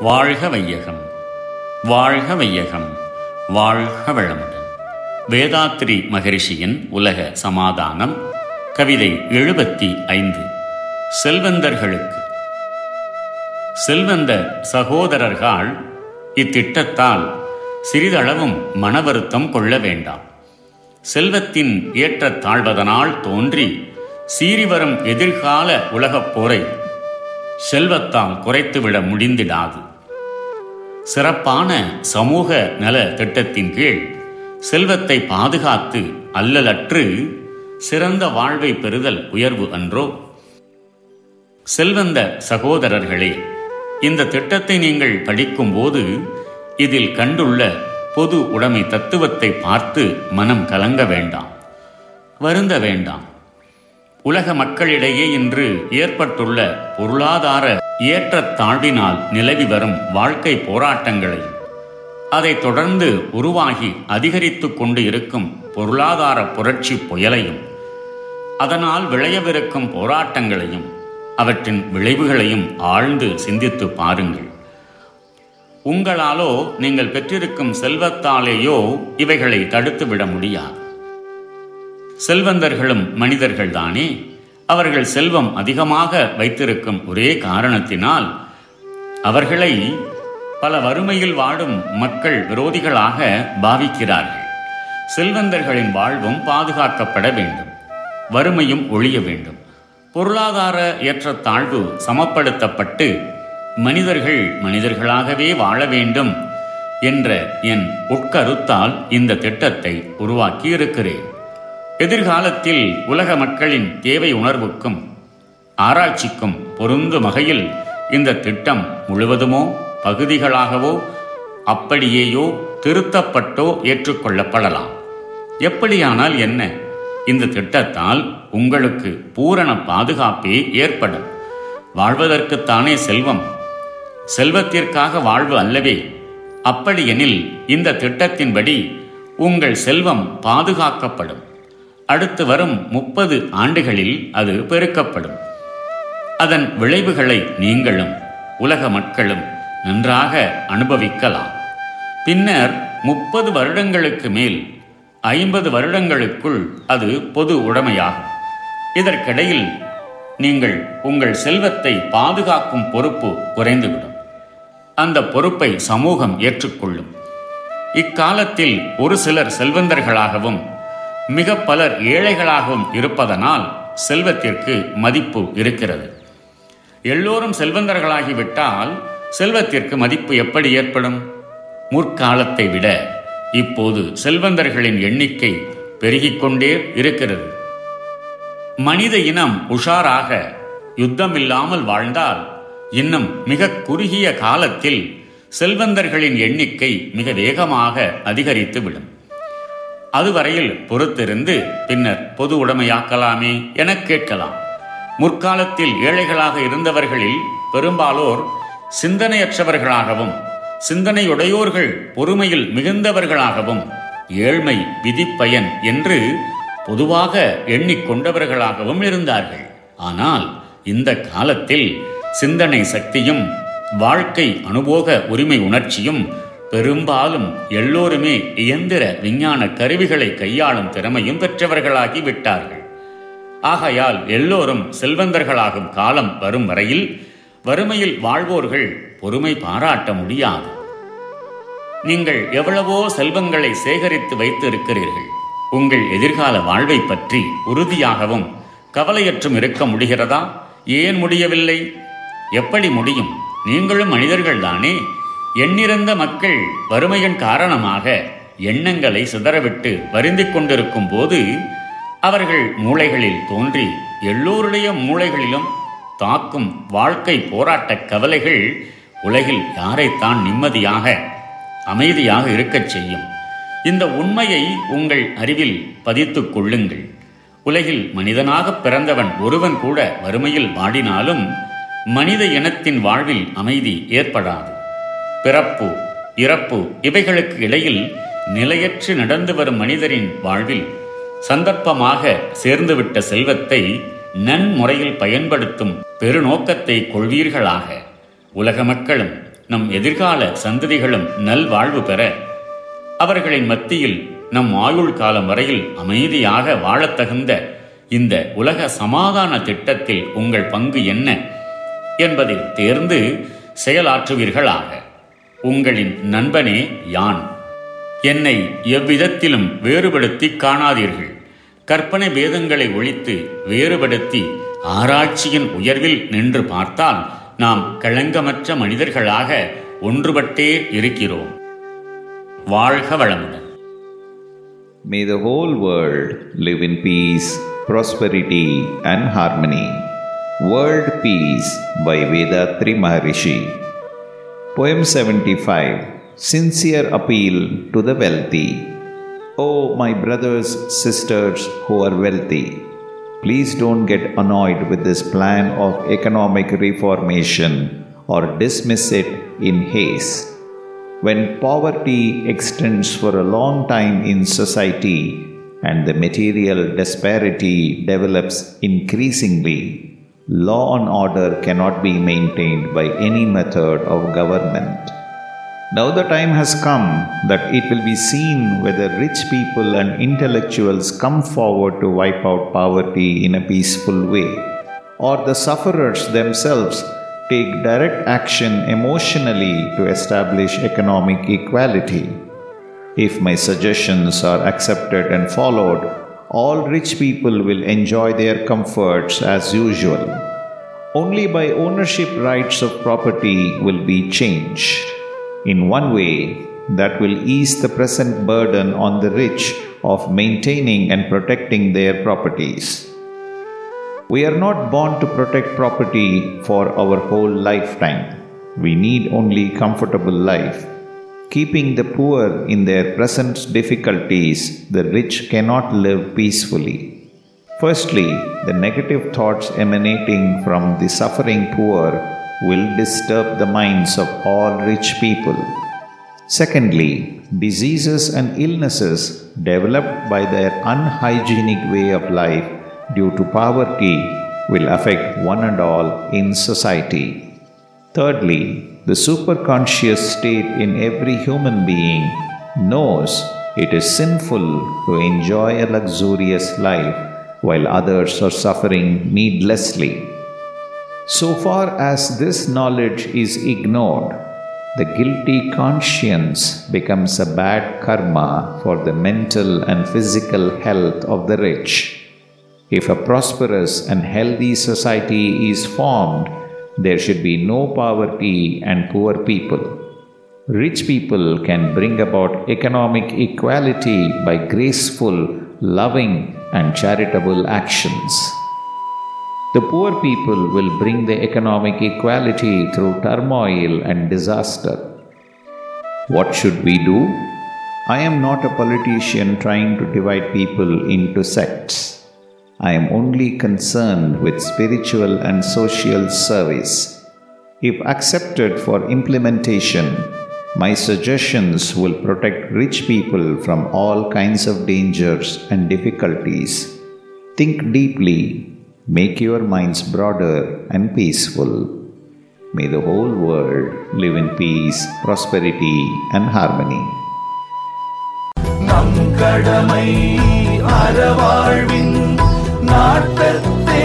வாழ்க வையகம். வாழ்க வையகம். வாழ்க வளமுடன். வேதாத்ரி மகரிஷியின் உலக சமாதானம் கவிதை எழுபத்தி ஐந்து. செல்வந்தர்களுக்கு. செல்வந்த சகோதரர்கள் இத்திட்டத்தால் சிறிதளவும் மன வருத்தம் கொள்ள வேண்டாம். செல்வத்தின் ஏற்றத் தாழ்வதனால் தோன்றி சீறிவரும் எதிர்கால உலகப் போரை செல்வத்தால் குறைத்துவிட முடிந்திடாது. சிறப்பான சமூக நல திட்டத்தின் கீழ் செல்வத்தை பாதுகாத்து அல்லலற்று சிறந்த வாழ்வை பெறுதல் உயர்வு அன்றோ. செல்வந்த சகோதரர்களே இந்த திட்டத்தை நீங்கள் படிக்கும்போது இதில் கண்டுள்ள பொது உடைமை தத்துவத்தை பார்த்து மனம் கலங்க வேண்டாம் வருந்த வேண்டாம். உலக மக்களிடையே இன்று ஏற்பட்டுள்ள பொருளாதார ஏற்றத்தாழ்வினால் நிலவி வரும் வாழ்க்கை போராட்டங்களையும் அதைத் தொடர்ந்து உருவாகி அதிகரித்து கொண்டு இருக்கும் பொருளாதார புரட்சி புயலையும் அதனால் விளையவிருக்கும் போராட்டங்களையும் அவற்றின் விளைவுகளையும் ஆழ்ந்து சிந்தித்து பாருங்கள். உங்களாலோ நீங்கள் பெற்றிருக்கும் செல்வத்தாலேயோ இவைகளை தடுத்துவிட முடியாது. செல்வந்தர்களும் மனிதர்கள்தானே? அவர்கள் செல்வம் அதிகமாக வைத்திருக்கும் ஒரே காரணத்தினால் அவர்களை பல வறுமையில் வாடும் மக்கள் விரோதிகளாக பாவிக்கிறார்கள். செல்வந்தர்களின் வாழ்வும் பாதுகாக்கப்பட வேண்டும். வறுமையும் ஒழிய வேண்டும். பொருளாதார ஏற்றத்தாழ்வு சமப்படுத்தப்பட்டு மனிதர்கள் மனிதர்களாகவே வாழ வேண்டும் என்ற என் உட்கருத்தால் இந்த திட்டத்தை உருவாக்கி இருக்கிறேன் எதிர்காலத்தில் உலக மக்களின் தேவை உணர்வுக்கும் ஆராய்ச்சிக்கும் பொருந்தும் வகையில் இந்த திட்டம் முழுவதுமோ பகுதிகளாகவோ அப்படியேயோ திருத்தப்பட்டோ ஏற்றுக்கொள்ளப்படலாம். எப்படியானால் என்ன? இந்த திட்டத்தால் உங்களுக்கு பூரண பாதுகாப்பே ஏற்படும். வாழ்வதற்குத்தானே செல்வம். செல்வத்திற்காக வாழ்வு அல்லவே. அப்படியெனில் இந்த திட்டத்தின்படி உங்கள் செல்வம் பாதுகாக்கப்படும். அடுத்து வரும் முப்பது ஆண்டுகளில் அது பெருக்கப்படும். அதன் விளைவுகளை நீங்களும் உலக மக்களும் நன்றாக அனுபவிக்கலாம். பின்னர் முப்பது வருடங்களுக்கு மேல் ஐம்பது வருடங்களுக்குள் அது பொது உடைமையாகும். இதற்கிடையில் நீங்கள் உங்கள் செல்வத்தை பாதுகாக்கும் பொறுப்பு குறைந்துவிடும். அந்த பொறுப்பை சமூகம் ஏற்றுக்கொள்ளும். இக்காலத்தில் ஒரு சிலர் செல்வந்தர்களாகவும் மிக பலர் ஏழைகளாகவும் இருப்பதனால் செல்வத்திற்கு மதிப்பு இருக்கிறது. எல்லோரும் செல்வந்தர்களாகிவிட்டால் செல்வத்திற்கு மதிப்பு எப்படி ஏற்படும்? முற்காலத்தை விட இப்போது செல்வந்தர்களின் எண்ணிக்கை பெருகிக்கொண்டே இருக்கிறது. மனித இனம் உஷாராக யுத்தமில்லாமல் வாழ்ந்தால் இன்னும் மிக குறுகிய காலத்தில் செல்வந்தர்களின் எண்ணிக்கை மிக வேகமாக அதிகரித்துவிடும். அதுவரையில் பொறுத்திருந்து பின்னர் பொது உடைமையாக்கலாமே என கேட்கலாம். முற்காலத்தில் ஏழைகளாக இருந்தவர்களில் பெரும்பாலோர் சிந்தனையற்றவர்களாகவும் சிந்தனையுடையோர்கள் பொறுமையில் மிகுந்தவர்களாகவும் ஏழ்மை விதிப்பயன் என்று பொதுவாக எண்ணிக்கொண்டவர்களாகவும் இருந்தார்கள். ஆனால் இந்த காலத்தில் சிந்தனை சக்தியும் வாழ்க்கை அனுபோக உரிமை உணர்ச்சியும் பெரும்பாலும் எல்லோருமே இயந்திர விஞ்ஞான கருவிகளை கையாளும் திறமையும் பெற்றவர்களாகி விட்டார்கள். ஆகையால் எல்லோரும் செல்வந்தர்களாகும் காலம் வரும் வரையில் வறுமையில் வாழ்வோர்கள் பொறுமை பாராட்ட முடியாது. நீங்கள் எவ்வளவோ செல்வங்களை சேகரித்து வைத்து இருக்கிறீர்கள் உங்கள் எதிர்கால வாழ்வை பற்றி உறுதியாகவும் கவலையற்றும் இருக்க முடிகிறதா? ஏன் முடியவில்லை? எப்படி முடியும்? நீங்களும் மனிதர்கள்தானே? எண்ணிறந்த மக்கள் வறுமையின் காரணமாக எண்ணங்களை சிதறவிட்டு வருந்திக் கொண்டிருக்கும் போது அவர்கள் மூளைகளில் தோன்றி எல்லோருடைய மூளைகளிலும் தாக்கும் வாழ்க்கை போராட்ட கவலைகள் உலகில் யாரைத்தான் நிம்மதியாக அமைதியாக இருக்கச் செய்யும். இந்த உண்மையை உங்கள் அறிவில் பதித்துக் கொள்ளுங்கள். உலகில் மனிதனாக பிறந்தவன் ஒருவன் கூட வறுமையில் வாடினாலும் மனித இனத்தின் வாழ்வில் அமைதி ஏற்படாது. பிறப்பு இறப்பு இவைகளுக்கு இடையில் நிலையற்று நடந்து வரும் மனிதரின் வாழ்வில் சந்தர்ப்பமாக சேர்ந்துவிட்ட செல்வத்தை நன்முறையில் பயன்படுத்தும் பெருநோக்கத்தை கொள்வீர்களாக. உலக மக்களும் நம் எதிர்கால சந்ததிகளும் நல்வாழ்வு பெற அவர்களின் மத்தியில் நம் ஆயுள் காலம் வரையில் அமைதியாக வாழத்தகுந்த இந்த உலக சமாதான திட்டத்தில் உங்கள் பங்கு என்ன என்பதை தேர்ந்து செயலாற்றுவீர்களாக. உங்களின் நண்பனே யான் என்னை எவ்விதத்திலும் வேறுபடுத்தி காணாதீர்கள் கற்பனை பேதங்களை ஒழித்து வேறுபடுத்தி ஆராய்ச்சியின் உயர்வில் நின்று பார்த்தால் நாம் களங்கமற்ற மனிதர்களாக ஒன்றுபட்டே இருக்கிறோம் வாழ்க வளமுடன் May the whole world live in peace, prosperity, and harmony. World Peace by Vedatri Maharishi. Poem 75 Sincere Appeal to the Wealthy. Oh, my brothers, sisters who are wealthy, please don't get annoyed with this plan of economic reformation or dismiss it in haste. When poverty extends for a long time in society and the material disparity develops increasingly, law and order cannot be maintained by any method of government. Now the time has come that it will be seen whether rich people and intellectuals come forward to wipe out poverty in a peaceful way, or the sufferers themselves take direct action emotionally to establish economic equality. If my suggestions are accepted and followed, all rich people will enjoy their comforts as usual. Only by ownership rights of property will be changed. In one way, that will ease the present burden on the rich of maintaining and protecting their properties. We are not born to protect property for our whole lifetime. We need only comfortable life. Keeping the poor in their present difficulties, the rich cannot live peacefully. Firstly, the negative thoughts emanating from the suffering poor will disturb the minds of all rich people. Secondly, diseases and illnesses developed by their unhygienic way of life due to poverty will affect one and all in society. Thirdly, the superconscious state in every human being knows it is sinful to enjoy a luxurious life while others are suffering needlessly. So far as this knowledge is ignored, the guilty conscience becomes a bad karma for the mental and physical health of the rich. If a prosperous and healthy society is formed, there should be no poverty and poor people. Rich people can bring about economic equality by graceful, loving, and charitable actions. The poor people will bring the economic equality through turmoil and disaster. What should we do? I am not a politician trying to divide people into sects. I am only concerned with spiritual and social service. If accepted for implementation, my suggestions will protect rich people from all kinds of dangers and difficulties. Think deeply, make your minds broader and peaceful. May the whole world live in peace, prosperity, and harmony. நம் கடமை அறவாழ்வு நாட்டத்தே